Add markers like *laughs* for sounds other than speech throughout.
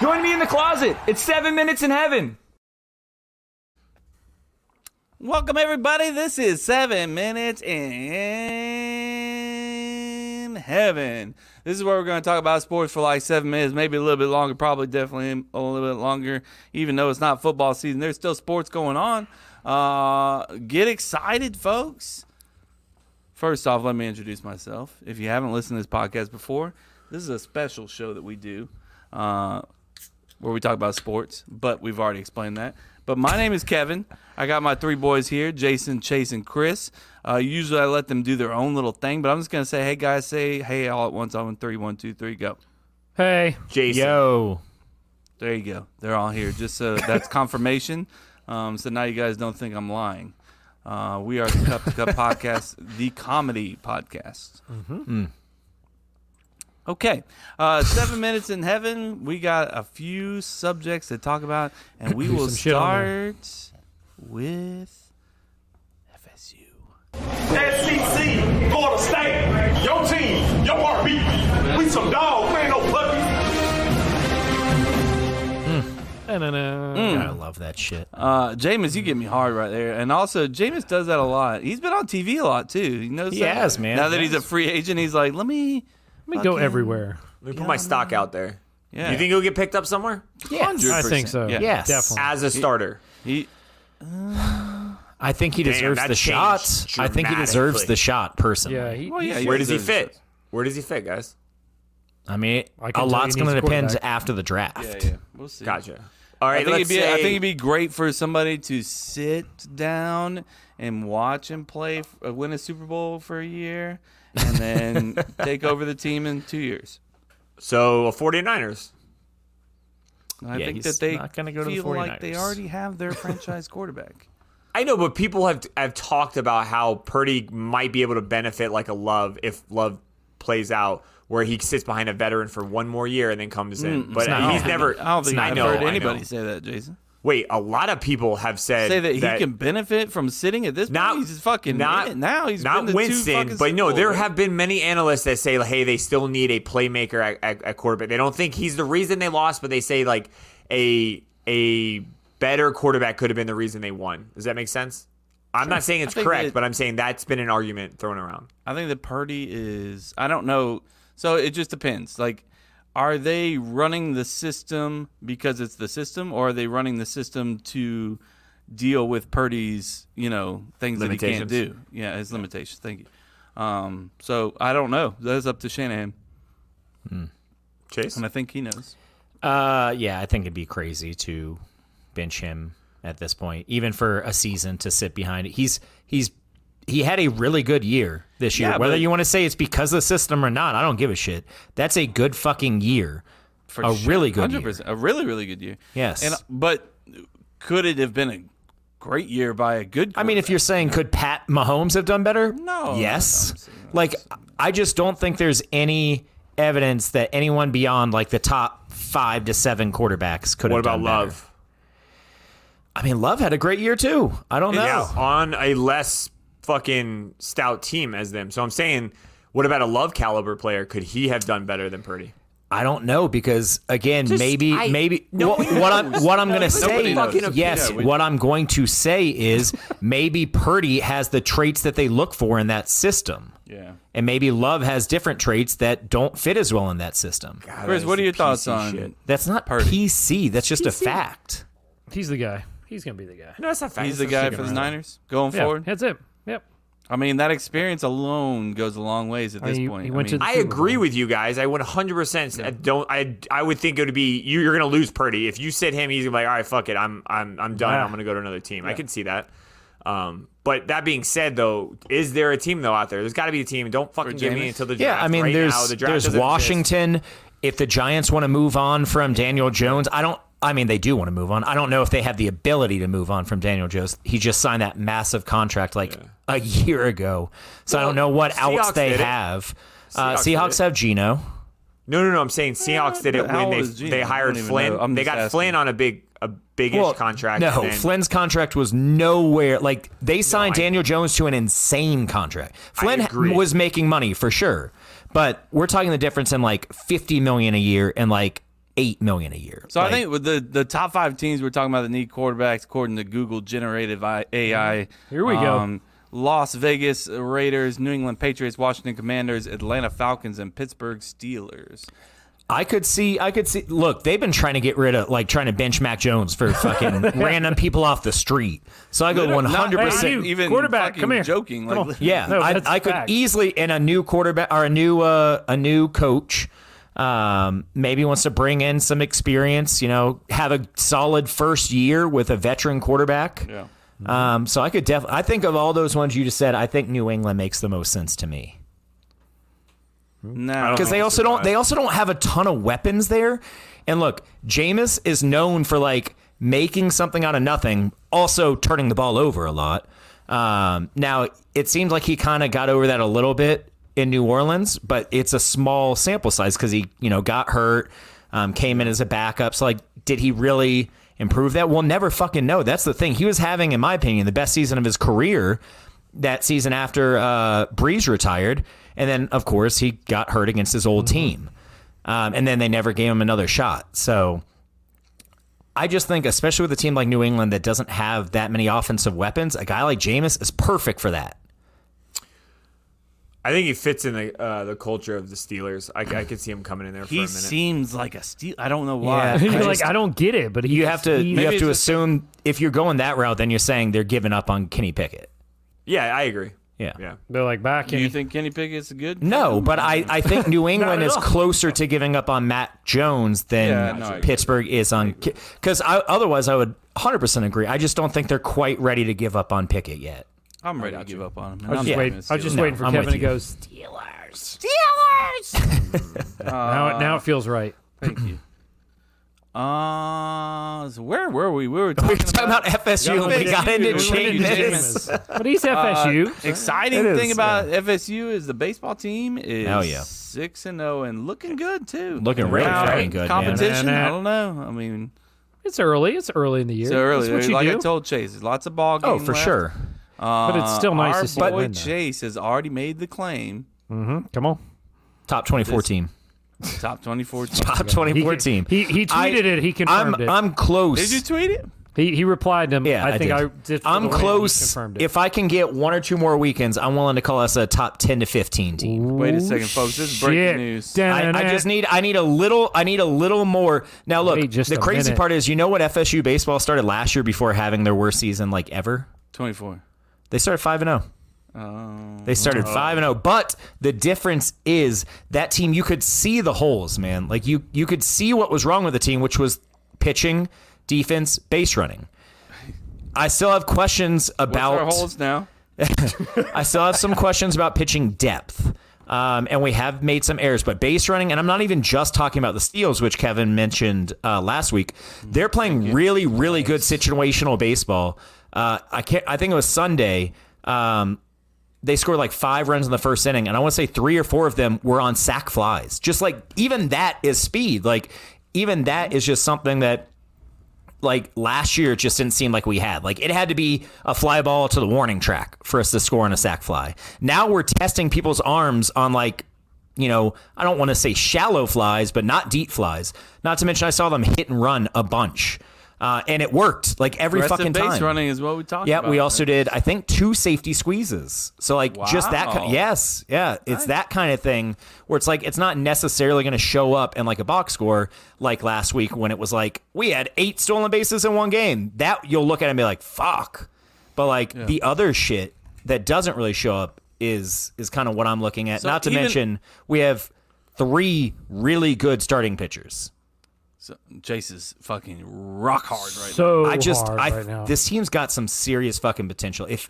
Join me in the closet. It's seven minutes in heaven. Welcome, everybody. This is Seven Minutes in Heaven. This is where we're going to talk about sports for like seven minutes, maybe a little bit longer, probably definitely a little bit longer, even though it's not football season. There's still sports going on. Uh, get excited, folks. First off, let me introduce myself. If you haven't listened to this podcast before, this is a special show that we do uh, where we talk about sports, but we've already explained that. But my name is Kevin. I got my three boys here Jason, Chase, and Chris. Uh, usually I let them do their own little thing, but I'm just going to say, hey, guys, say hey all at once on three, one, two, three, go. Hey, Jason. Yo. There you go. They're all here. Just so *laughs* that's confirmation. Um, so now you guys don't think I'm lying. Uh, we are the Cup to Cup *laughs* podcast, the comedy podcast. Mm-hmm. Okay, uh, seven minutes in heaven. We got a few subjects to talk about, and we *clears throat* will some shit on start with FSU. SEC, Florida State, your team, your heartbeat. We some dogs, we ain't no puppies. Na-na-na. Gotta love that shit. Uh, Jameis, you get me hard right there, and also Jameis does that a lot. He's been on TV a lot too. He knows He that. has, man. Now that he's a free agent, he's like, let me. Let me go fucking- everywhere. Let me put my stock out there. Yeah, You think he'll get picked up somewhere? Yeah. I think so. Yeah. Yes. Definitely. As a starter. He, I think he Damn, deserves that the changed shots. I think he deserves dramatically. the shot personally. Yeah, he, well, yeah. he's- Where does he deserves fit? it. Where does he fit, guys? I mean, I a can tell lot's you going to a depend quarterback. after the draft. Yeah, yeah. We'll see. Gotcha. All I think, let's it'd be, say, I think it'd be great for somebody to sit down and watch him play, f- uh, win a Super Bowl for a year, and then *laughs* take over the team in two years. so. uh, 49ers. I Yeah, think that they not gonna go to the feel like they already have their *laughs* franchise quarterback. I know, but people have have talked about how Purdy might be able to benefit like a Love if Love plays out, where he sits behind a veteran for one more year and then comes in. but he's never. I don't think I I've heard anybody say that, Jason. Wait, a lot of people have said Say that he can benefit from sitting at this not point. He's fucking not now. He's not been to two Winston, but no, there have been many analysts that say, hey, they still need a playmaker at, at, at quarterback. They don't think he's the reason they lost, but they say like a a better quarterback could have been the reason they won. Does that make sense? I'm not saying it's correct, that- but I'm saying that's been an argument thrown around. I think that Purdy is. I don't know. So it just depends. Like, are they running the system because it's the system, or are they running the system to deal with Purdy's, you know, things that he can't do? Yeah, his limitations. Thank you. Um, so I don't know. That's up to Shanahan, Chase, and I think he knows. Uh, yeah, I think it'd be crazy to bench him at this point, even for a season to sit behind it. He's he's he had a really good year this year. Yeah, Whether you want to say it's because of the system or not, I don't give a shit. That's a good fucking year. For A sure. really good year. 100%, A really, really good year. Yes. And but could it have been a great year by a good? I mean, if you're saying could Pat Mahomes have done better? No, Yes. no, like I just don't think there's any evidence that anyone beyond like the top five to seven quarterbacks could what have about done better. Love? I mean, Love had a great year too. I don't know. Yeah, on a less fucking stout team as them. So I'm saying, what about a Love caliber player? Could he have done better than Purdy? I don't know because again, Just- maybe I- maybe no what, what I'm what I'm going to say yes, Yeah, we- what I'm going to say is maybe Purdy has the traits that they look for in that system. yeah. And maybe Love has different traits that don't fit as well in that system. God, Chris, that what are your the thoughts on? shit. That's not Purdy. PC. That's just a fact. he's the guy. He's gonna be the guy. No, that's not fact. He's the guy for the sticking around. Niners going Yeah, forward. that's it. Yep. I mean, that experience alone goes a long ways at this mean, point. he I mean, I agree Bowl. with you guys. I would 100% I don't I I would think it would be you you're going to lose Purdy. If you sit him he's going to be like, "All right, fuck it. I'm I'm I'm done. Yeah. I'm going to go to another team." I can see that. Um, but that being said though, is there a team though out there? There's got to be a team. Don't fucking give me Jameis? until the draft. Yeah, I mean, right there's now, the there's doesn't exist. Washington. If the Giants want to move on from Daniel Jones, I don't. I mean, they do want to move on. I don't know if they have the ability to move on from Daniel Jones. He just signed that massive contract like a year ago, so I don't know what Seahawks outs they have. Uh, Seahawks did Seahawks have Geno. No, no, no. I'm saying Seahawks did it but when they they hired Flynn. They got asking. Flynn on a big a bigish Well, contract. No, then- Flynn's contract was nowhere. Like they signed I- Daniel Jones to an insane contract. Flynn was making money for sure, but we're talking the difference in like fifty million a year and like eight million a year. So I think with the the top five teams we're talking about that need quarterbacks according to Google generative AI. Here we go. um, Las Vegas Raiders, New England Patriots, Washington Commanders, Atlanta Falcons, and Pittsburgh Steelers. I could see, I could see. Look, they've been trying to get rid of, like, trying to bench Mac Jones for fucking *laughs* random people off the street. So I go one hundred percent. even quarterback, come here. joking, like- Yeah, No, I, I could easily in a new quarterback or a new uh, a new coach. Um, maybe wants to bring in some experience. You know, have a solid first year with a veteran quarterback. Yeah. Um, so I could definitely. I think of all those ones you just said, I think New England makes the most sense to me No, because they also don't. They also don't have a ton of weapons there. And look, Jameis is known for like making something out of nothing, also turning the ball over a lot. Um, now it seems like he kind of got over that a little bit in New Orleans, but it's a small sample size because he, you know, got hurt, um, came in as a backup. So like, did he really improve that? We'll never fucking know. That's the thing. He was having, in my opinion, the best season of his career that season after uh, Brees retired, and then of course he got hurt against his old team, um, and then they never gave him another shot. So I just think, especially with a team like New England that doesn't have that many offensive weapons, a guy like Jameis is perfect for that. I think he fits in the uh, the culture of the Steelers. I, I could see him coming in there for a he seems like a steel. I don't know why. *laughs* Yeah. You're I like, just- I don't get it, but he You have to you have to assume if you're going that route, then you're saying they're giving up on Kenny Pickett. yeah, I agree. Yeah. Yeah. They're like back. Do you think Kenny Pickett's good? No, but I, I think New *laughs* England is closer to giving up on Matt Jones than Yeah, no, Pittsburgh is on. Because otherwise, I would 100% agree. I just don't think they're quite ready to give up on Pickett yet. I'm ready to give up on him. I was just Yeah. waiting. I was just No, waiting for I'm Kevin with to you. go Steelers. Steelers. now, it, now it feels right. Thank you. Uh, so where were we? We were We talking, were talking about FSU and we got into We went into Jameis. But he's FSU. Exciting It thing is, about FSU is the baseball team is Hell yeah. six and zero and looking good too. Looking really Now, fucking good, man. Competition? Nah, nah. I don't know. I mean, it's early. It's early in the year. so early. That's what you like do. I told Chase, there's lots of ball Oh, for left. sure. Uh, But it's still nice our to see them boy. Chase has already made the claim. Come on. Top 24 team. Top 24 team. *laughs* Top 24 He, team. he, he tweeted I- it. He I'm, confirmed it. I'm close. Did you tweet it? he, he replied to him. Yeah, I think did. I did. I'm the win. He close. confirmed it. If I can get one or two more weekends, I'm willing to call us a top 10 to 15 team. Wait a second, folks. This is breaking Shit. news. I, I just need I need a little I need a little more. Now look, Wait just the crazy minute. part is you know what FSU baseball started last year before having their worst season like ever? 24. They started 5 and 0. They started 5 and 0, but the difference is that team you could see the holes, man. Like you you could see what was wrong with the team, which was pitching, defense, base running. I still have questions about holes now? *laughs* I still have some questions about pitching depth. Um, and we have made some errors, but base running, and I'm not even just talking about the steals, which Kevin mentioned uh, last week. They're playing really, really good situational baseball. Uh, I can't. I think it was Sunday. Um, they scored like five runs in the first inning, and I want to say three or four of them were on sac flies. Just like even that is speed. Like even that is just something that like last year it just didn't seem like we had. Like it had to be a fly ball to the warning track for us to score on a sac fly. Now we're testing people's arms on like, you know, I don't want to say shallow flies, but not deep flies. Not to mention I saw them hit and run a bunch. Uh, and it worked like every Aggressive fucking base time. running is what we talked Yeah, about. Yeah, we also right? did. I think two safety squeezes. So like just that. Wow. Kind, yes, yeah, it's that kind of thing where it's like it's not necessarily going to show up in like a box score like last week when it was like we had eight stolen bases in one game. That you'll look at it and be like fuck, but like the other shit that doesn't really show up is is kind of what I'm looking at. So not to even- mention we have three really good starting pitchers. So, Chase is fucking rock hard right so I just hard I right now. this team's got some serious fucking potential. If.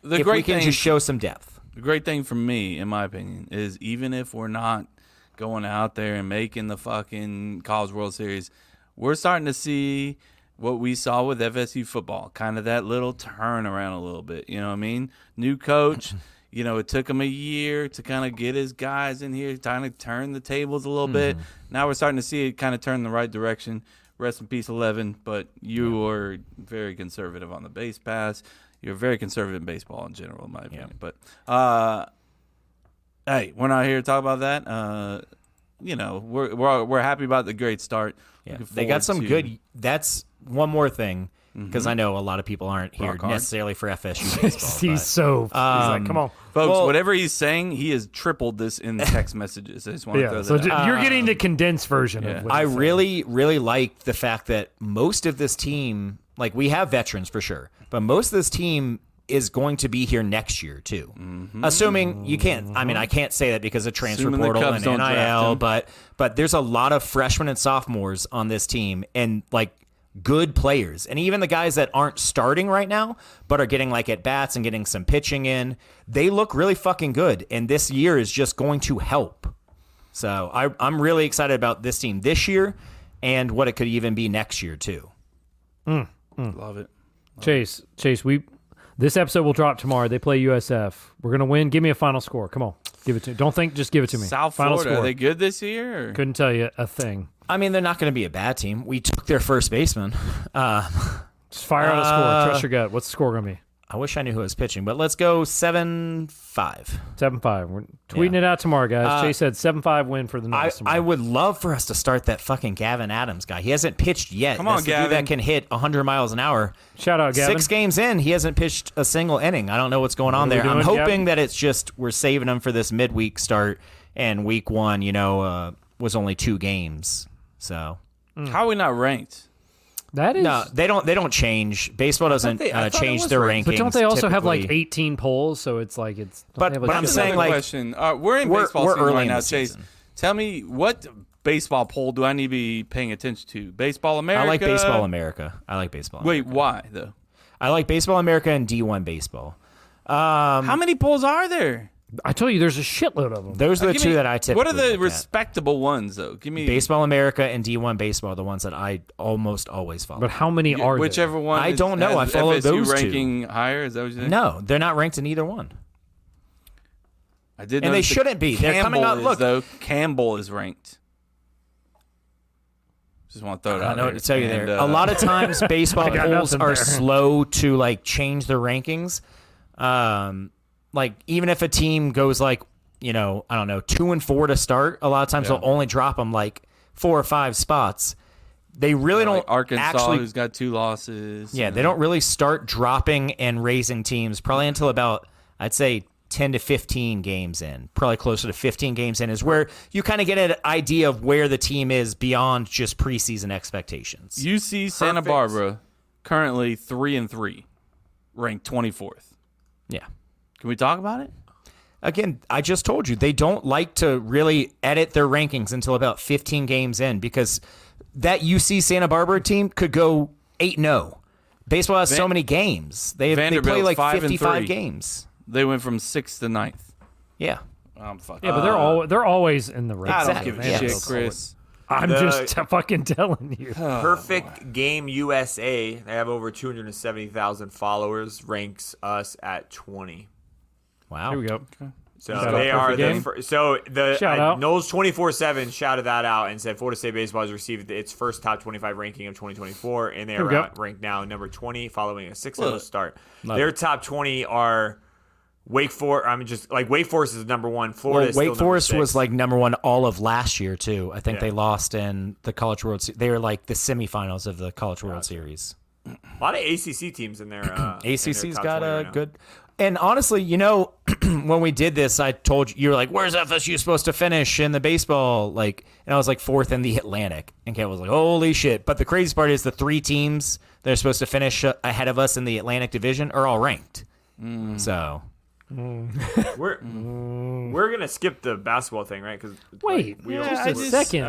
The if great we can thing, just show some depth. the great thing for me, in my opinion, is even if we're not going out there and making the fucking College World Series, we're starting to see what we saw with FSU football, kind of that little turnaround a little bit. You know what I mean? New coach. You know, it took him a year to kind of get his guys in here, kind of turn the tables a little bit. Now we're starting to see it kind of turn in the right direction. Rest in peace, Eleven. But you were very conservative on the base pass. You're very conservative in baseball in general, in my opinion. But uh, hey, we're not here to talk about that. Uh, you know, we're we're we're happy about the great start. Yeah, they got some to- good. That's one more thing because I mm-hmm. know a lot of people aren't here necessarily for FSU *laughs* baseball. He's but- so. he's like, come on. Um, Folks, Well- whatever he's saying, he has tripled this in the text messages. I just want to Yeah. throw So that ju- out. you're getting the um, condensed version yeah. of. What I he's saying. really, really like the fact that most of this team, like we have veterans for sure, but most of this team is going to be here next year too. Mm-hmm. Assuming you can't, I mean, I mm-hmm. can't say that because of transfer Assuming portal and don't NIL, but but there's a lot of freshmen and sophomores on this team, and like good players, and even the guys that aren't starting right now, but are getting like at bats and getting some pitching in, they look really fucking good, and this year is just going to help. So I, I'm really excited about this team this year and what it could even be next year too. Mm, mm. Love it. Chase, Chase, we this episode will drop tomorrow. They play USF. We're gonna win. Give me a final score. Come on, give it to me. Don't think, just give it to me. South final Florida, score. are they good this year? Or? Couldn't tell you a thing. I mean, they're not going to be a bad team. We took their first baseman. Uh, Just fire out a score. Trust your gut. What's the score gonna be? I wish I knew who was pitching, but let's go seven five. Seven five. We're tweeting Yeah. it out tomorrow, guys. Uh, Chase said seven five win for the I, Knights. I would love for us to start that fucking Gavin Adams guy. He hasn't pitched yet. Come on, That's the dude Gavin. that can hit 100 miles an hour. Shout out, Gavin. Six games in, he hasn't pitched a single inning. I don't know what's going on What there. we I'm hoping Gavin? that it's just we're saving him for this midweek start, and week one, you know, uh, was only two games. So How are we not ranked? That is. no, they don't. They don't change. Baseball doesn't they- uh, change their ranked. rankings. but don't they also have like 18 polls? So it's like it's. But- they have, but I'm saying, like- question. Uh, we're in We're- baseball we're season early right now, the Chase. season. Tell me what baseball poll do I need to be paying attention to? Baseball America. I like Baseball America. I like Baseball. Wait, America. why though? I like Baseball America and D1 Baseball. How many polls are there? I told you, there's a shitload of them. Those are the Give two me- that I typically What are the look at. respectable ones though? Give me Baseball America and D1 Baseball are the ones that I almost always follow. But how many are there? whichever one. I is- don't know. has I follow FSU those two. ranking higher. Is that what you think? no, they're not ranked in either one. I did. And they notice that shouldn't be. They're coming Campbell out- is, look. though Campbell is ranked. Just want to throw it I out don't know there. what to tell you there. Uh, a lot of times, *laughs* baseball I got polls nothing are there. slow to like change their rankings. Um, like even if a team goes like you know I don't know two and four to start, a lot of times Yeah. they'll only drop them like four or five spots. They really like don't Arkansas, actually. who's got two losses. yeah, you they know. don't really start dropping and raising teams probably until about I'd say 10 to 15 games in. Probably closer to 15 games in is where you kind of get an idea of where the team is beyond just preseason expectations. UC Santa Barbara currently three and three, ranked twenty fourth. yeah. Can we talk about it? Again, I just told you they don't like to really edit their rankings until about 15 games in because that UC Santa Barbara team could go 8 0. Baseball has so many games. They, they play like five 55 games. They went from sixth to ninth. Yeah. I'm fucking. yeah, but they're uh, all they're always in the race. I don't give a yeah. shit, Chris. I'm The- just t- fucking telling you. Oh, Perfect Game USA. They have over 270,000 followers. Ranks us at 20. Wow. Here we go. So Shout they are the Game. fir- so the Shout uh. Noles twenty four seven shouted that out and said Florida State baseball has received its first top twenty five ranking of twenty twenty four and they Here are we go. out- ranked now number twenty following a six zero Look. start. Love Their it. top twenty are Wake Forest. I mean, just like Wake Forest is number one. Florida Well, is Wake number Forest six. was like number one all of last year too. I think Yeah. they lost in the College World. Se- They were like the semifinals of the College World Series. a lot of ACC teams in there. Uh, in their got a right good. And honestly, you know, *clears throat* when we did this, I told you you were like, "Where's FSU supposed to finish in the baseball?" Like, and I was like fourth in the Atlantic, and Kate was like, "Holy shit!" But the crazy part is the three teams that are supposed to finish uh, ahead of us in the Atlantic Division are all ranked. Mm. So Mm. We're mm. Mm. we're gonna skip the basketball thing, right? Because Wait, we just I a just- second.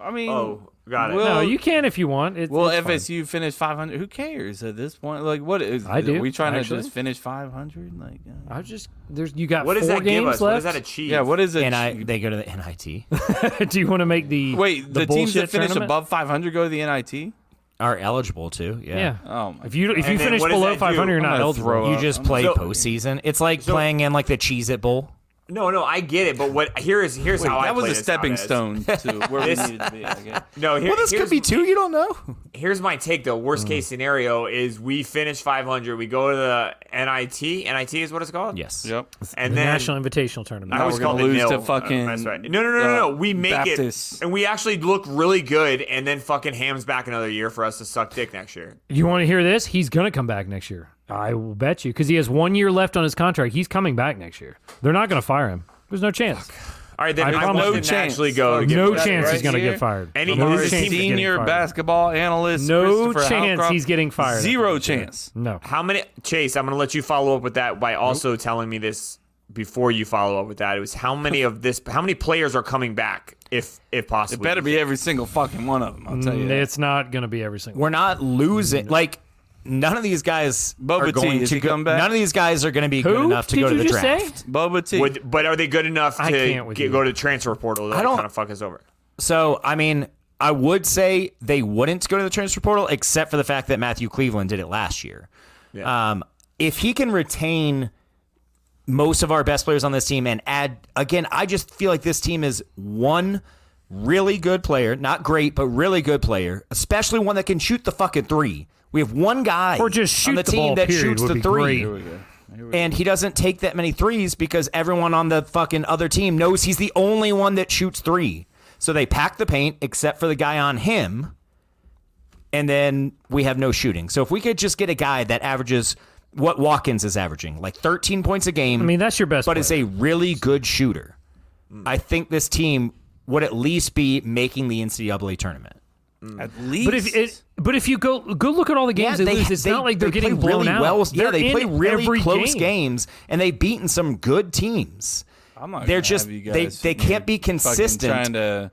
I mean, oh, got it. Well- no, you can if you want. It's, will it's fine. FSU finish 500? Who cares at this point? Like, what is? I do, Are we trying actually. to just finish 500? Like, uh, I just there's you got what does that games give us? What left. does that achieve? yeah. What is it? and they go to the NIT *laughs* *laughs* do you want to make the Wait, the, teams that finish tournament? above 500 go to the NIT? Are eligible to. Yeah. Yeah. Oh my If you if you And then finish what does below that do? 500, you're I'm not gonna eligible. throw You up. just play So- postseason. It's like so- playing in like the Cheez It Bowl. No, no, I get it, but what here is here's Wait, how I that was play a this stepping stone to *laughs* where we This- needed to be. I guess. *laughs* No, here, Well, this could be two. You don't know. here's my take though. Worst Mm. case scenario is we finish 500, we go to the NIT. NIT is what it's called. Yes. Yep. and the then National Invitational Tournament. I Now always we're gonna called it lose to fucking, Uh, that's right. No, no, no, no, no. uh, We make Baptist. it, and we actually look really good, and then fucking Ham's back another year for us to suck dick next year. You want to hear this? He's going to come back next year. I will bet you because he has one year left on his contract. He's coming back next year. They're not going to fire him. There's no chance. All right, then I I, promise want you. to naturally go. To get No that chance right he's going to get fired. Any- no Our chance he's getting Senior fired. basketball analyst. No chance Howcroft, he's getting fired. Zero chance. No. How many? Chase, I'm going to let you follow up with that by also telling me this before you follow up with that. It was how many of this? How many players are coming back, if if It possible? better be every single fucking one of them. I'll tell you. Mm, that. It's not going to be every single. We're not losing. Like none of these guys Boba are T, going is to go. coming back? None of these guys are going to be Who good enough to did go to you the just draft. say? Boba T. Would, but are they good enough I to can't with get, you. go to the transfer portal? To I don't- kind of fuck us over. So I mean, I would say they wouldn't go to the transfer portal, except for the fact that Matthew Cleveland did it last year. Yeah. Um, if he can retain most of our best players on this team and add again, I just feel like this team is one really good player, not great, but really good player, especially one that can shoot the fucking three. We have one guy Or just shoot on the, the team ball, that period, shoots would the be three. great. And he doesn't take that many threes because everyone on the fucking other team knows he's the only one that shoots three. So they pack the paint except for the guy on him. And then we have no shooting. So if we could just get a guy that averages what Watkins is averaging, like 13 points a game, I mean, that's your best. but is player. a really good shooter, I think this team would at least be making the NCAA tournament. Mm. At least. But if it, but if you go go look at all the games they, lose, it's not like they're they getting blown really out. well. They're yeah, they play really close game. games, and they've beaten some good teams. I'm not they're just- have you they- guys they sitting can't be consistent. Trying to,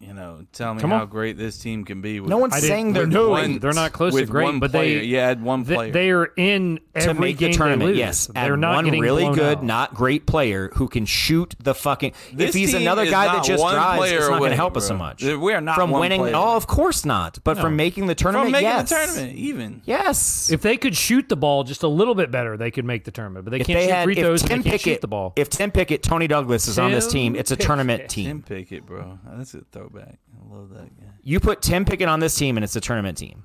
you know, tell me Come how on. great this team can be. With No one's I didn't- saying they're no, great. they're not close to great, one but player. they You add one they- player. They are in every to make game the tournament. They. Yes, they're add not one really good, out. not great player who can shoot the fucking. This if he's another guy that just one drives, player it's not going away, to help us so bro. much. We are not from one winning. player Oh, of course not. But from making the tournament, from making yes. the tournament, even. Yes. If they could shoot the ball just a little bit better, they could make the tournament. But they If can't they shoot had, free if throws Tim Pickett, shoot the ball. if Tim Pickett, Toney Douglas is on this team, it's a tournament team. Tim. Pickett, bro. That's a throwback. I love that guy. You put Tim Pickett on this team, and it's a tournament team.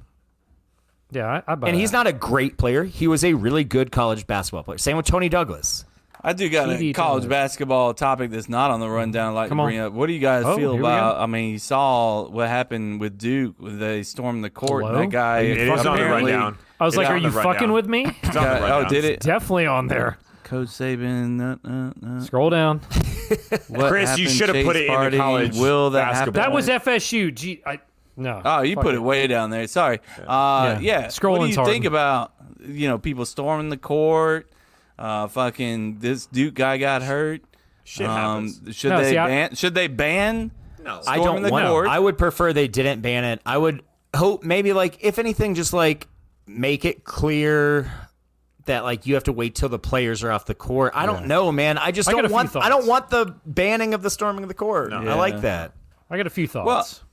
yeah, I, I buy And he's not a great player. He was a really good college basketball player. Same with Toney Douglas. I do got a college tournament. basketball topic that's not on the rundown. I'd like Come to on. up. What do you guys Oh, feel about? I mean, you saw what happened with Duke. when They stormed the court. And Hello? that guy. It is on the rundown. I was It's like, are you fucking rundown. with me? It's on the *laughs* oh, did it? Definitely on there. Coach Saban. Uh, uh, uh. Scroll down. *laughs* What Chris, you should have put it in the college Will that basketball. happen? That was FSU. Gee, I no. Oh, you put it way down there. Sorry. Uh, Yeah. yeah. What do you hard. think about you know people storming the court? Uh, fucking this Duke guy got hurt. Shit Um, should No, they see, I- ban? Should they ban? No. I storming don't the want. court? I would prefer they didn't ban it. I would hope maybe like if anything, just like make it clear that like you have to wait till the players are off the court. I don't know, man. I just I don't few want. I don't want the banning of the storming of the court. I Yeah. like that. I got a few thoughts.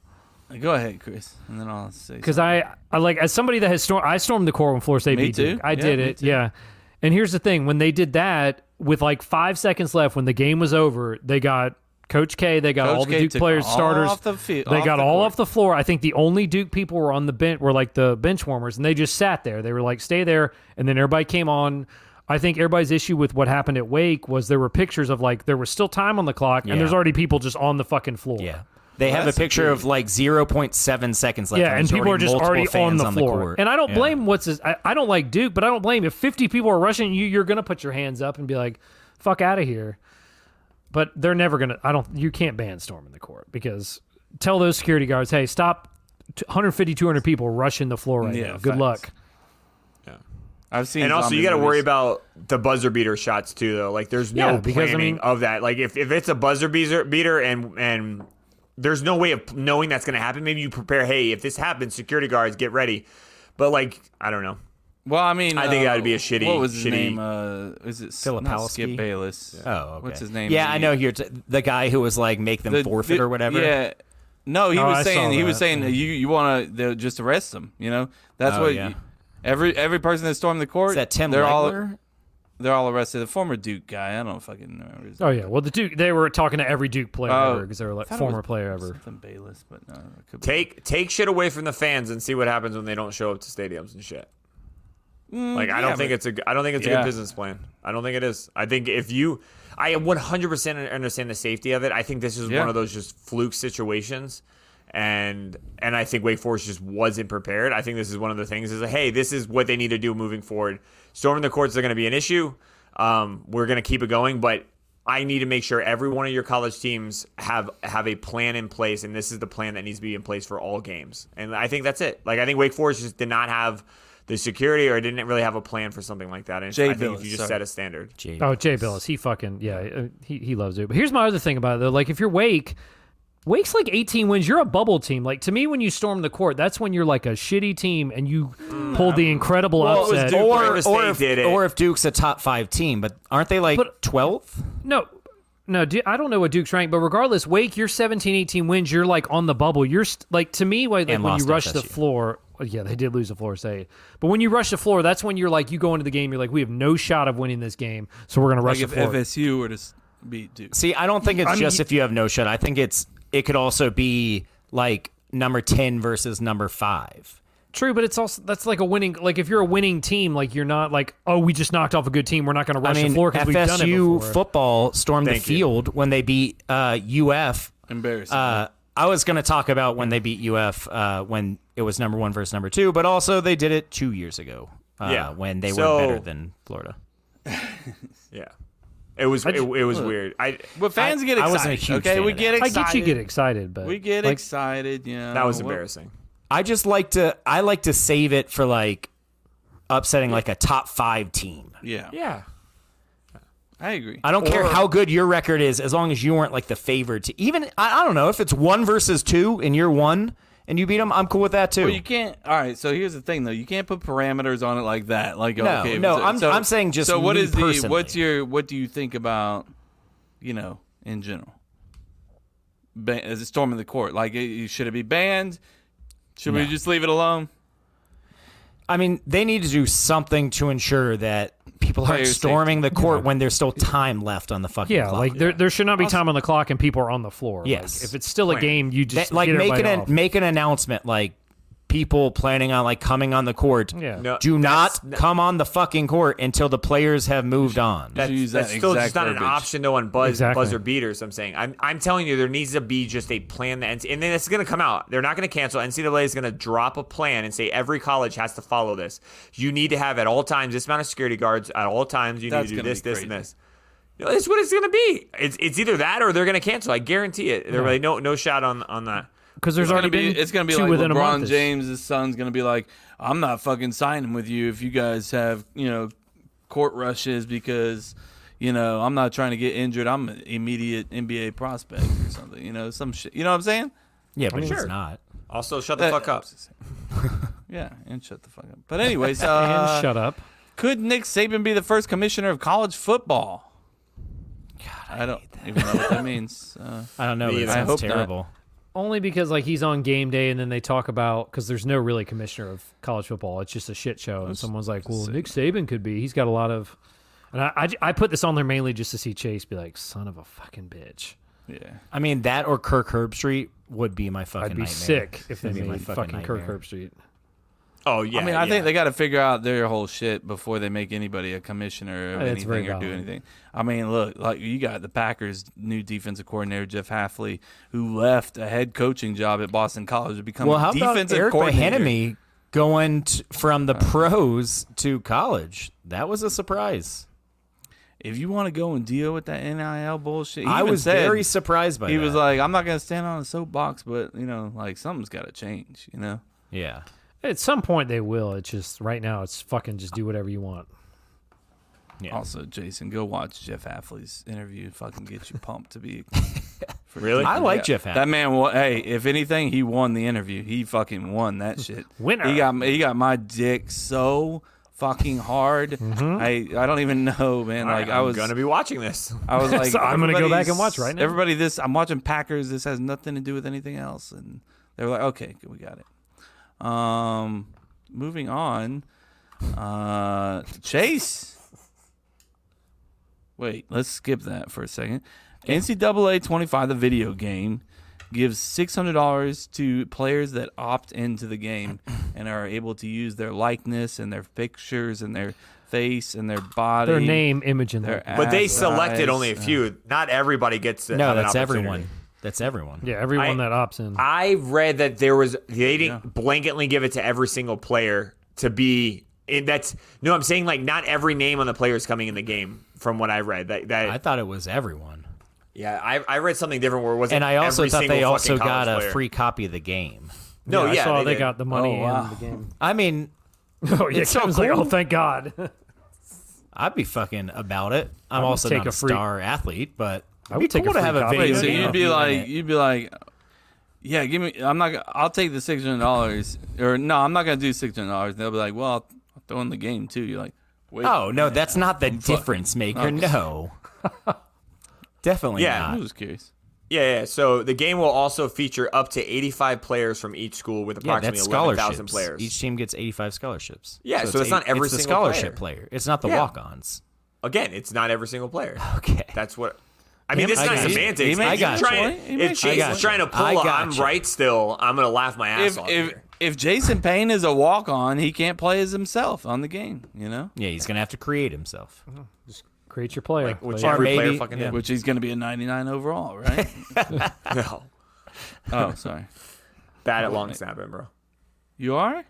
Go ahead, Chris, and then I'll say. because I, I like as somebody that has stormed, I stormed the court when Florida State Me beat too. Duke. I Yeah, did it, too. yeah. And here's the thing: when they did that, with like five seconds left, when the game was over, they got Coach K, they got Coach all the K Duke players, all starters. off the fi- they off got the all court. off the floor. I think the only Duke people were on the bench were like the bench warmers, and they just sat there. They were like, "Stay there," and then everybody came on. I think everybody's issue with what happened at Wake was there were pictures of like there was still time on the clock, Yeah. and there's already people just on the fucking floor. Yeah. They have a picture good. of like 0.7 seconds left. Yeah, and there's people are just already on fans the floor. court. and I don't Yeah. blame what's his. I, I don't like Duke, but I don't blame if 50 people are rushing you. You're gonna put your hands up and be like, "Fuck out of here." But they're never gonna. I don't. You can't ban storming the court because tell those security guards, "Hey, stop." t- 150, 200 people rushing the floor right Yeah, now. Good facts. luck. Yeah, I've seen. And also, you got to worry about the buzzer beater shots too, though. Like, there's no Yeah, because, I planning mean- of that. Like, if, if it's a buzzer beater, beater and and there's no way of knowing that's going to happen. Maybe you prepare. Hey, if this happens, security guards get ready. But like, I don't know. Well, I mean, I think uh, that would be a shitty- What was his shitty- name? Uh, is it Philip not Halski? Skip Bayless? Oh, okay. What's his name? Yeah, I know. Here, the guy who was like make them the- forfeit the- or whatever. Yeah. No, he Oh, was saw saying he was that, saying yeah. you you want to just arrest them. You know, that's Oh, what yeah. you, every every person that stormed the court. Is that Tim they're all they're all arrested. The former Duke guy, I don't fucking remember. His Oh yeah, well the Duke they were talking to every Duke player Oh, ever because they were like former player ever. Something Bayless, but no, it could be. Take take shit away from the fans and see what happens when they don't show up to stadiums and shit. Like I yeah, don't think it's a I don't think it's a good business plan. I don't think it is. I think if you I 100% understand the safety of it. I think this is Yeah. one of those just fluke situations. And and I think Wake Forest just wasn't prepared. I think this is one of the things is hey, this is what they need to do moving forward. Storming the courts are going to be an issue. Um, we're going to keep it going, but I need to make sure every one of your college teams have have a plan in place, and this is the plan that needs to be in place for all games. And I think that's it. Like I think Wake Forest just did not have the security or didn't really have a plan for something like that. And Jay I think Bilas, if you just sorry. set a standard, Jay Oh, Jay Bilas, he fucking yeah, uh, he he loves it. But here's my other thing about it though. Like if you're Wake, Wake's like 18 wins. You're a bubble team. Like to me, when you storm the court, that's when you're like a shitty team and you pulled the incredible Well, it was upset. Duke, or, or, if, did it. or if Duke's a top five team, but aren't they like But- 12th? No, no, I don't know what Duke's ranked, but regardless, Wake, you're 17, 18 wins. You're like on the bubble. You're st- like to me, like, when you to rush the floor. Yeah, they did lose the floor, State, but when you rush the floor, that's when you're like you go into the game. You're like, we have no shot of winning this game, so we're gonna rush like if the floor. FSU were to beat Duke. See, I don't think it's I mean, just if you have no shot. I think it's it could also be like number 10 versus number 5. True, but it's also that's like a winning. Like if you're a winning team, like you're not like oh we just knocked off a good team. We're not gonna I rush mean, the floor because we've done it FSU before. football stormed Thank the you. field when they beat uh, UF. Embarrassing. Uh, I was going to talk about when they beat UF uh, when it was number one versus number two, but also they did it two years ago. Uh, Yeah. when they So- were better than Florida. *laughs* yeah, it was it, it was weird. I but fans I- get I excited. wasn't a huge okay, fan we get that. I excited. get you get excited, but We get like, excited. You know that was Well, embarrassing. I just like to I like to save it for like upsetting like a top five team. Yeah, Yeah, I agree. I don't care how good your record is, as long as you weren't like the favored. To, even I, I don't know if it's one versus two and you're one and you beat them, I'm cool with that too. Well, you can't. All right. So here's the thing, though. You can't put parameters on it like that. Like, No, okay, no, so- I'm- so- I'm saying just So, what me is the? personally. What's your? What do you think about? You know, in general, ban- as a storm in the court. Like, it, should it be banned? Should we just leave it alone? I mean, they need to do something to ensure that people aren't Player storming the court when there's still time left on the fucking yeah, clock. like there there should not be time on the clock and people are on the floor. Like, Yes. if it's still a game, you just That- like get make an off. make an announcement like people planning on like coming on the court Yeah. No, do not come on the fucking court until the players have moved on. That's, use that's that still just not an option though on buzz Exactly. buzzer beaters. I'm saying I'm I'm telling you there needs to be just a plan that and then it's going to come out. They're not going to cancel. NCAA is going to drop a plan and say every college has to follow this. You need to have at all times this amount of security guards at all times. You That's need to do this, this, and this. You know, It's what it's going to be. It's it's either that or they're going to cancel. I guarantee it. There's really no no shot on on that. Because there's It's gonna already be. been It's gonna be two like within. LeBron James' son's gonna be like, I'm not fucking signing with you if you guys have you know court rushes because. You know, I'm not trying to get injured. I'm an immediate NBA prospect or something. You know, some shit. You know what I'm saying? yeah, but sure. it's not. Also, shut the That- fuck up. *laughs* Yeah, and shut the fuck up. But anyways, *laughs* uh, and shut up. could Nick Saban be the first commissioner of college football? God, I, don't even know what that means. *laughs* Uh, I don't know. Me But it either. I sounds hope not. Terrible. Only because like he's on game day and then they talk about because there's no really commissioner of college football. It's just a shit show. And someone's like, "Well, Nick Saban could be. He's got a lot of." And I, I, I put this on there mainly just to see Chase be like, "Son of a fucking bitch." yeah, I mean, that or Kirk Herbstreit would be my fucking I'd be nightmare. sick if they That'd my made fucking fucking Kirk nightmare. Herbstreit. Oh yeah. I mean, I yeah. think they got to figure out their whole shit before they make anybody a commissioner of Uh, it's anything or do anything. I mean, look, like you got the Packers' new defensive coordinator Jeff Hafley, who left a head coaching job at Boston College to become Well, a how about defensive Eric coordinator. Bieniemy going t- from the pros to college? That was a surprise. If you want to go and deal with that NIL bullshit, he I was said- very surprised by He that. was like, "I'm not gonna stand on a soapbox, but you know, like something's got to change." You know. yeah. At some point they will. It's just right now it's fucking just do whatever you want. Yeah. Also, Jason, go watch Jeff Hafley's interview. Fucking get you pumped to be. for- *laughs* Really? I like Jeff Hafley. That man, Well, hey, if anything, he won the interview. He fucking won that *laughs* shit. Winner. He got he got my dick so fucking hard. Mm-hmm. I I don't even know, man. All Like right, I I'm was gonna be watching this. I was *laughs* like, So I'm gonna go back and watch right now. Everybody, this I'm watching Packers. This has nothing to do with anything else, and they were like, okay, we got it. Um, moving on. Uh, Chase. Wait, let's skip that for a second. NCAA 25, the video game, gives $600 to players that opt into the game *clears throat* and are able to use their likeness and their pictures and their face and their body. Their name, image, and their their But they selected eyes, only a uh, few. Not everybody gets to No, that's everyone. That's everyone. yeah, everyone I- that opts in. I read that there was they didn't blanketly give it to every single player to be. It, that's no, I'm saying like not every name on the player is coming in the game. From what I read, that, that I thought it was everyone. yeah, I, I read something different where it wasn't. And I also every thought they also got a player. free copy of the game. No, I yeah, saw they, did. got the money Oh, wow. and the game. I mean, *laughs* Oh yeah, It's so Kevin's like, oh thank God. *laughs* I'd be fucking about it. I'm also take not a a star athlete, but I it'd be take cool a to free have a video so you'd be like, you'd be like, yeah, give me. I'm not. gonna- I'll take the six hundred dollars, or no, I'm not gonna do six hundred dollars. They'll be like, well, I'll, I'll throw in the game too. You're like, wait, Oh no, that's not the difference maker. No, *laughs* definitely Yeah. I not. was curious. Yeah, yeah. So the game will also feature up to 85 players from each school with Yeah, approximately that's 11,000 players. Each team gets 85 scholarships. Yeah, so it's not every it's the single scholarship player. It's not the Yeah. walk-ons. Again, it's not every single player. *laughs* Okay. That's what. I mean, Yeah, this is I not got semantics. He If makes you're trying, point. If makes a I got Jason's trying to pull I a got I'm you. right still, I'm going to laugh my ass If off if here. if Jason Payne is a walk on, he can't play as himself on the game. You know, Yeah, he's gonna have to create himself. Mm-hmm. Just create your player. Like, which But yeah, every player maybe- fucking yeah. which he's gonna be a 99 overall, right? *laughs* No. oh, sorry. Bad at long snapping, bro. You are.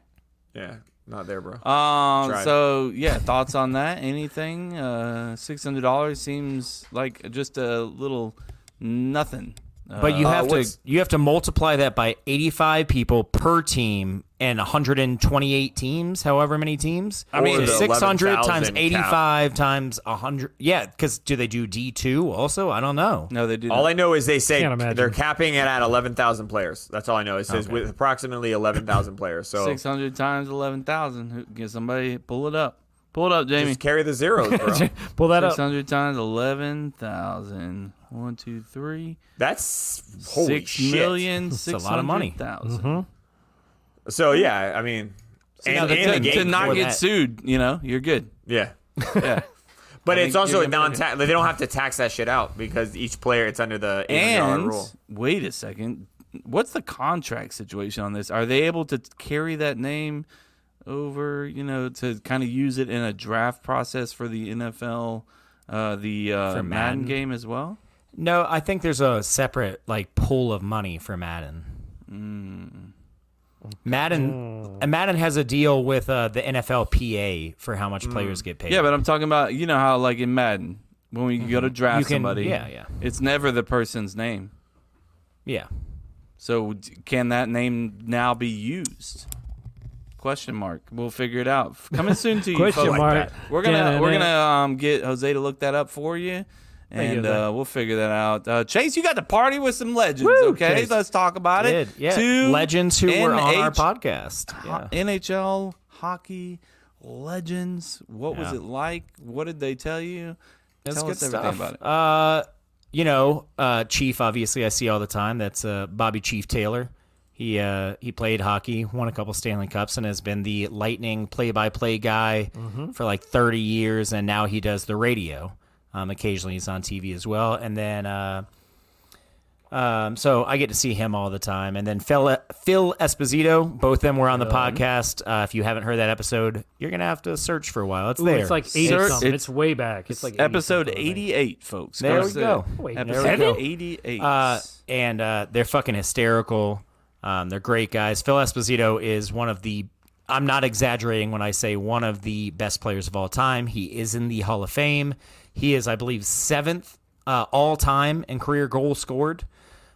Yeah, not there, bro. Um. So yeah, thoughts on that? Anything? Uh, six hundred dollars seems like just a little nothing. Uh, But you have to you have to multiply that by 85 people per team and 128 teams, however many teams. I mean, So the 600 times 11,000 cap. 85 times 100. Yeah, because do they do D2 also? I don't know. no, they do. all not. I know is they say Can't imagine. they're capping it at 11,000 players. That's all I know. It says Okay. with approximately 11,000 players. So Six hundred times eleven thousand. Get somebody pull it up. Pull it up, Jamie. just carry the zeros, bro. *laughs* pull that Six up. hundred times eleven thousand. One, two, three. That's holy Six shit. million a six lot of money. hundred thousand. So yeah, I mean, and, the- and To, game to not get that- sued, you know, you're good. yeah. Yeah. *laughs* But I it's also a non-tax. They don't have to tax that shit out because each player it's under the eight hundred dollar and rule. wait a second. What's the contract situation on this? Are they able to carry that name over, you know, to kind of use it in a draft process for the NFL, uh, the uh, Madden Madden? game as well? No, I think there's a separate like pool of money for Madden. Madden, and Madden has a deal with uh, the NFLPA for how much players get paid. Yeah, but I'm talking about, you know, how like in Madden, when we go to draft Mm-hmm. Can- somebody, yeah, yeah. it's never the person's name. yeah. So can that name now be used? Question mark. We'll figure it out. Coming soon to you. Question folks. mark. We're gonna Da-na-na. we're gonna um, get Jose to look that up for you, and uh, we'll figure that out. Uh, Chase, you got to party with some legends. Woo, okay, Chase. let's talk about it. yeah Two legends who were on our podcast. ho- Yeah. NHL hockey legends. What was it like? What did they tell you? That's Tell good us everything stuff. about it. Uh, you know, uh, Chief. Obviously, I see all the time. That's uh, Bobby Chief Taylor. He uh, he played hockey, won a couple Stanley Cups, and has been the Lightning play-by-play guy Mm-hmm. for like 30 years. And now he does the radio. Um, occasionally, he's on TV as well. And then, uh, um, so I get to see him all the time. And then Phil Phil Esposito, both of them were on the podcast. Uh, if you haven't heard that episode, you're gonna have to search for a while. It's Ooh, there. it's like eighty Sir, something. it's- It's, way back. It's like 80 Episode something, I think. 88, folks. There we to go. Wait, Episode there we go. 88. Uh, and uh, they're fucking hysterical. Um, they're great guys. Phil Esposito is one of the. I'm not exaggerating when I say one of the best players of all time. He is in the Hall of Fame. He is, I believe, seventh uh, all time in career goals scored,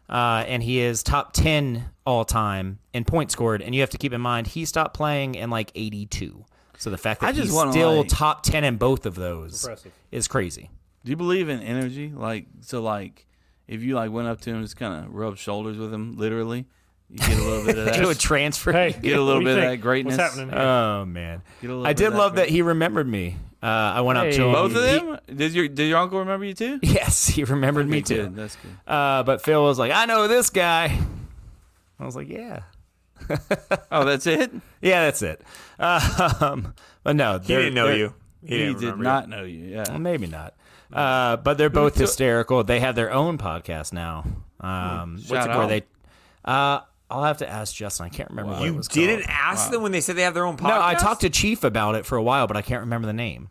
uh, and he is top ten all time in points scored. And you have to keep in mind he stopped playing in like '82. So the fact that I just he's wanna, still like- top ten in both of those Impressive. is crazy. Do you believe in energy? Like, so, like, if you like went up to him, just kind of rubbed shoulders with him, literally, you get a little bit of *laughs* that. It would transfer. Hey, Get a little what do bit of that greatness. What's happening here? Oh man, Get a I did that love that he remembered me. Uh, I went up to him. Both of He- them? Did your did your uncle remember you too? *laughs* yes, he remembered me too. good, That's good. Uh, but Phil was like, "I know this guy." I was like, "Yeah, Oh, that's it. *laughs* yeah, that's it." Um, but no, He didn't know you. He, He, didn't did remember not know you. Well, Yeah. maybe not. Uh, but they're both hysterical. They have their own podcast now. Um, what's Shout it where out. they? I'll have to ask Justin. I can't remember. What it You was didn't called. ask them when they said they have their own podcast. No, I talked to Chief about it for a while, but I can't remember the name.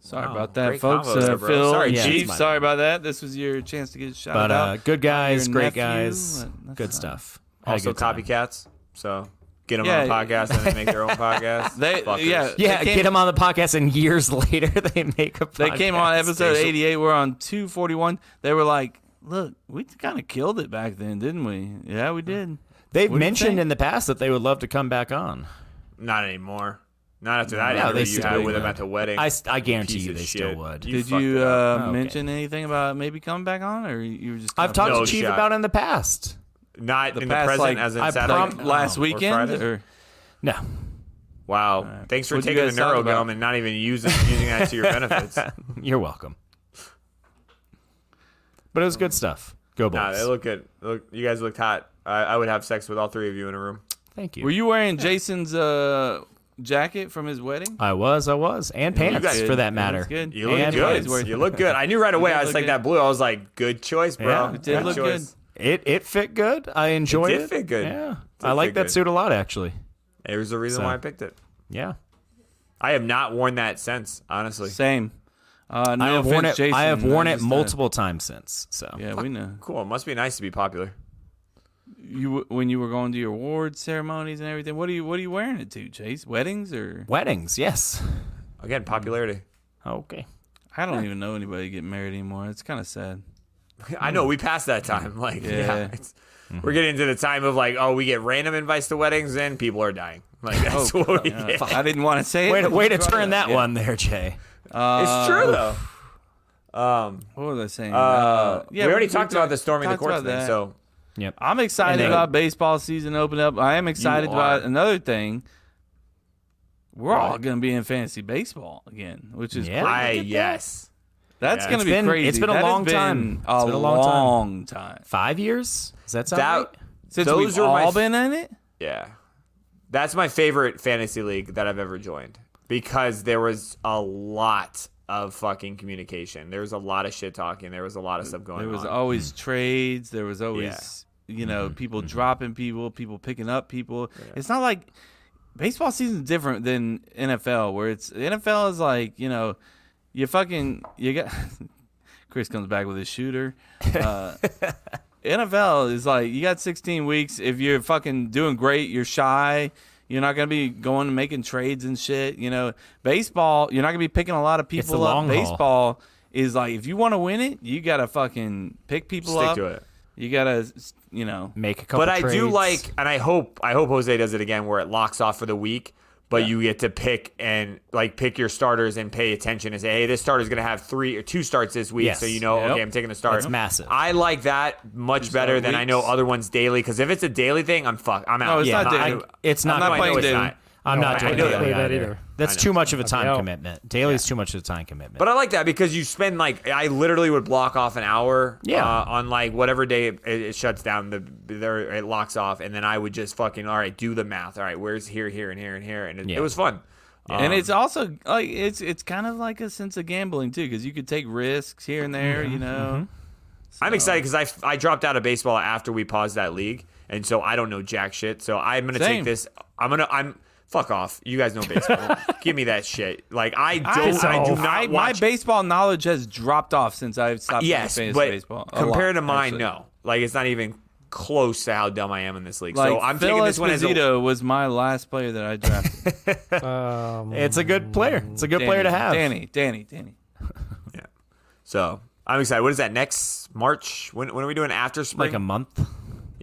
Sorry Wow, about that, great folks. Uh, there. Phil, Sorry, Yeah, Chief, sorry bad. about that. This was your chance to get a shout But out. uh, good guys, Your great nephew, guys, good fine. stuff. Also good copycats. So get them Yeah. on a podcast and then make their own *laughs* podcast. They- Fuckers. yeah. Yeah, They came- get them on the podcast, and years *laughs* later they make a. They came on episode 88. We're on 241. They were like, look, we kind of killed it back then, didn't we? Yeah, we did. They've What do you mentioned think? in the past that they would love to come back on. Not anymore. Not after that No, interview they you still had with would. them at the wedding. I, I guarantee Piece you of they shit. still would. You did fucked you up. uh, Oh, okay. mention anything about maybe coming back on, or you were just? I've kinda- talked No to Chief shot. about it in the past. Not the in the present, like, as in I Saturday. prom- last or weekend, Friday? or No, Wow. Thanks for What'd you taking the guys talk neurogum and not even using using that to your *laughs* benefits. you're welcome. But it was good stuff. Go nah, Bulls. they look good. Look, you guys looked hot. I, I would have sex with all three of you in a room. Thank you. were you wearing Jason's uh, jacket from his wedding? I was, I was, and pants Good. for that matter. looks good. You look And good. pants. worth- You look good. I knew right *laughs* away. I was look like good. that blue. I was like, good choice, bro. Yeah, it did Good look choice. It it fit good. I enjoyed did it. fit good. Yeah, did I like fit that good. suit a lot actually. There's a reason So. why I picked it. Yeah, I have not worn that since, honestly. Same. Uh, no I have worn it. Jason, I have worn I it just, uh, multiple times since. So yeah, we know. Cool. It must be nice to be popular. You when you were going to your award ceremonies and everything. What are you What are you wearing it to, Chase? Weddings or? weddings, yes. Again, popularity. Okay. I don't even know anybody getting married anymore. It's kind of sad. I know we passed that time. *laughs* Like, yeah, Yeah. it's, we're getting into the time of like, oh, we get random invites to weddings, and people are dying. Like that's what we Uh, get. I didn't want to say it. Way to, way to turn up. that Yeah. one there, Jay. It's true though. Um, What was I saying? uh, yeah, we already talked about the storming the talked courts thing. So Yep. I'm excited then- about baseball season opening up. I am excited about another thing. We're all going to be in fantasy baseball again, which is Yeah. crazy. I that. yes. That's Yeah. going It's to be been- crazy. it's been a That has long time. been It's A been a long time. long time. Five years? Does that sound That right? Since Those we've are all f- been in it. yeah. That's my favorite fantasy league that I've ever joined because there was a lot of fucking communication. There was a lot of shit talking. There was a lot of stuff going on. There was on. always trades. There was always, you know, Mm-hmm. people dropping people, people picking up people. It's not like baseball season is different than NFL, where it's NFL is like, you know, you fucking you got. *laughs* Chris comes back with his shooter. *laughs* Uh, NFL is like you got 16 weeks. If you're fucking doing great, you're shy. You're not gonna be going and making trades and shit. You know, baseball. You're not gonna be picking a lot of the people long up. haul. Baseball is like if you want to win it, you gotta fucking pick people Stick up. to it. You gotta, you know. Make a couple But I do like, and I hope, I hope Jose does it again, where it locks off for the week. But you get to pick and like pick your starters and pay attention and say, hey, this starter's gonna have three or two starts this week, Yes. so you know, Yep. okay, I'm taking the start. That's massive. I like that much better than I know other ones daily. Because if it's a daily thing, I'm fucked. I'm out. No, it's Yeah, not I- daily. it's not. I'm not playing it's daily. Not. I'm No, not doing know that, that. either. either. That's too much of a time out. commitment. Daily's too much of a time commitment. But I like that because you spend like I literally would block off an hour, Yeah. uh, on like whatever day it, it shuts down, the there it locks off, and then I would just fucking all right, do the math. All right, where's here, here, and here, and here, and it, Yeah. it was fun. and Um, it's also like it's it's kind of like a sense of gambling too, because you could take risks here and there. You know. I'm excited because I, I dropped out of baseball after we paused that league, and so I don't know jack shit. So I'm gonna Same. take this. I'm gonna I'm fuck off. You guys know baseball. *laughs* Give me that shit. Like I don't. I, I, do I- not my baseball knowledge has dropped off since I've stopped yes, playing but baseball. Compared lot, to mine, actually. no. Like it's not even close to how dumb I am in this league. Like so I'm Phil taking this one as a, was my last player that I drafted. *laughs* Um, it's a good player. It's a good player to have. Danny, Danny, Danny. Yeah. So I'm excited. What is that next March? When, when are we doing after spring? Like a month.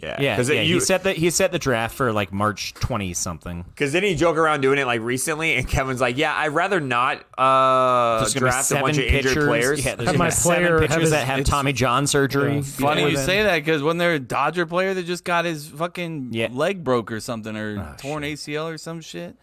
Yeah, Yeah, Because yeah. you he set the he set the draft for like March twenty something. because then he joke around doing it like recently, and Kevin's like, "Yeah, I'd rather not uh, There's gonna be draft a bunch of pitchers. injured players." Yeah, there's Have my be seven player have pitchers his- that have Tommy John surgery. Yeah. Funny you before say that because when they're a Dodger player that just got his fucking Yeah. leg broke or something or Oh, torn ACL or some shit.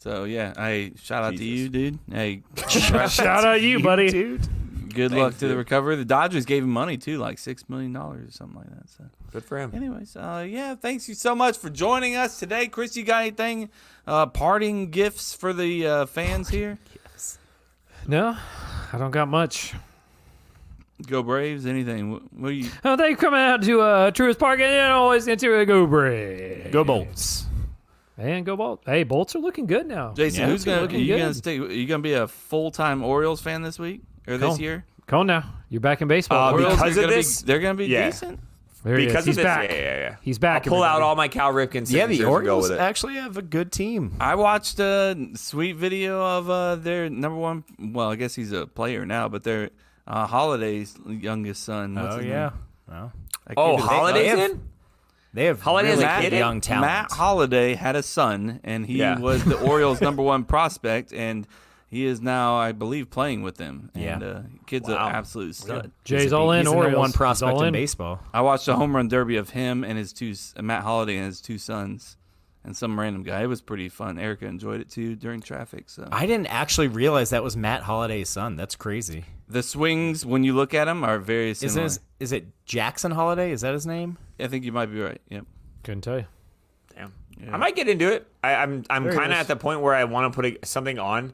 So yeah, hey, shout out to you, dude. Hey, *laughs* shout out to you, buddy. dude. Good luck to the recovery. The Dodgers gave him money too, like six million dollars or something like that. So, Good for him. anyways, uh, yeah, thanks you so much for joining us today, Chris. You got anything, uh, parting gifts for the uh, fans here? Yes. No, I don't got much. Go Braves. Anything? What, what do you? Oh, they coming out to uh, Truist Park and then always into a go Braves. Go Bolts. And go Bolts. Hey, Bolts are looking good now. Jason, Yeah, who's gonna? Are you good. gonna stay? Are you gonna be a full time Orioles fan this week or this year? Come on now. You're back in baseball. Uh, Orioles because are of gonna this? be, they're gonna be Yeah. decent. there he is. Because He's this, back. yeah, yeah, yeah. He's back. I'll pull out everybody. all my Cal Ripken Yeah, the and go Orioles with it. actually have a good team. I watched a sweet video of uh, their number one. Well, I guess he's a player now, but their uh, Holliday's youngest son. What's Oh his yeah. name? Well, I Oh, can't- Holliday's they have- in? they have Holliday's really a good young talent. Matt Holliday had a son, and he Yeah. was the *laughs* Orioles' number one prospect, and he is now, I believe, playing with them. And, Yeah. uh, kid's Wow. an absolute stud. Jay's all in. He's Orioles. number one prospect all in in. baseball. I watched a home run derby of him and his two Matt Holliday and his two sons, and some random guy. It was pretty fun. Erica enjoyed it too during traffic. So I didn't actually realize that was Matt Holliday's son. That's crazy. the swings, when you look at them, are very similar. Is similar. it, is it Jackson Holliday? Is that his name? I think you might be right. Yep. Couldn't tell you. Damn. I might get into it. I, I'm I'm kind of at the point where I want to put a, something on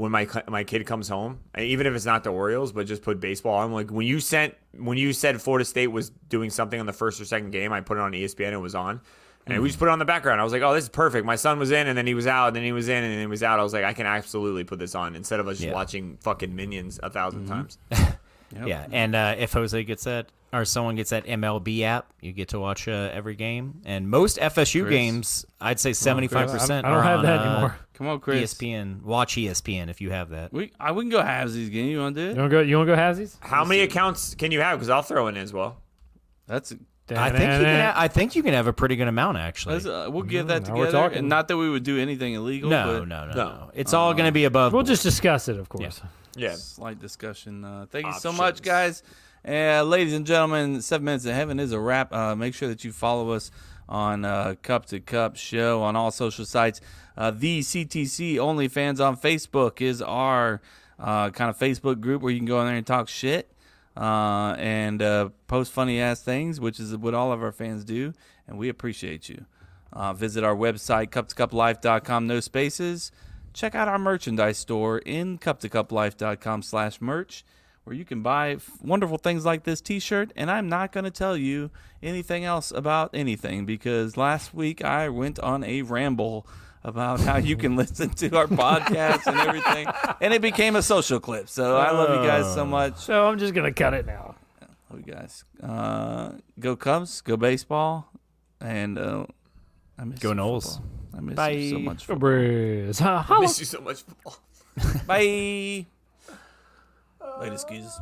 when my my kid comes home, even if it's not the Orioles, but just put baseball on. Like when you sent when you said Florida State was doing something on the first or second game, I put it on ESPN. It was on. And we mm. just put it on the background. I was like, "Oh, this is perfect." My son was in, and then he was out, and then he was in, and then he was out. I was like, "I can absolutely put this on instead of us just Yeah. watching fucking Minions a 1000 mm-hmm. times." *laughs* Yeah, and uh, if Jose gets that, or someone gets that MLB app, you get to watch uh, every game. And most FSU Chris. games, I'd say seventy-five percent. I don't have that anymore. Come on, Chris. ESPN, watch ESPN if you have that. We I, we can go halves these games. You want to do it? You it? want to go? You want to go halvesies? How many accounts can you have? Because I'll throw in as well. That's. I think you can. Ha- I think you can have a pretty good amount actually. Uh, we'll get that now we're together. And not that we would do anything illegal. no, but no, no, No. no. It's all going to be above. We'll board. just discuss it, of course. Yeah. Slight discussion. Uh, thank you so much, guys. Uh, ladies and gentlemen, Seven Minutes in Heaven is a wrap. Uh, make sure that you follow us on uh, Cup to Cup Show on all social sites. Uh, the CTC OnlyFans on Facebook is our uh, kind of Facebook group where you can go in there and talk shit uh, and uh, post funny ass things, which is what all of our fans do, and we appreciate you. Uh, visit our website, cup2cuplife.com, no spaces. Check out our merchandise store in cup2cuplife.com slash merch, where you can buy f- wonderful things like this t-shirt. And I'm not going to tell you anything else about anything because last week I went on a ramble about how you can *laughs* listen to our podcast and everything. And it became a social clip. So I love you guys so much. So I'm just gonna cut it now. Love you guys. Uh, go Cubs, go baseball, and uh, I miss Go Noles. Football. I miss Bye. you so much. Go football. I miss you so much. Football. Bye. Later, excuses.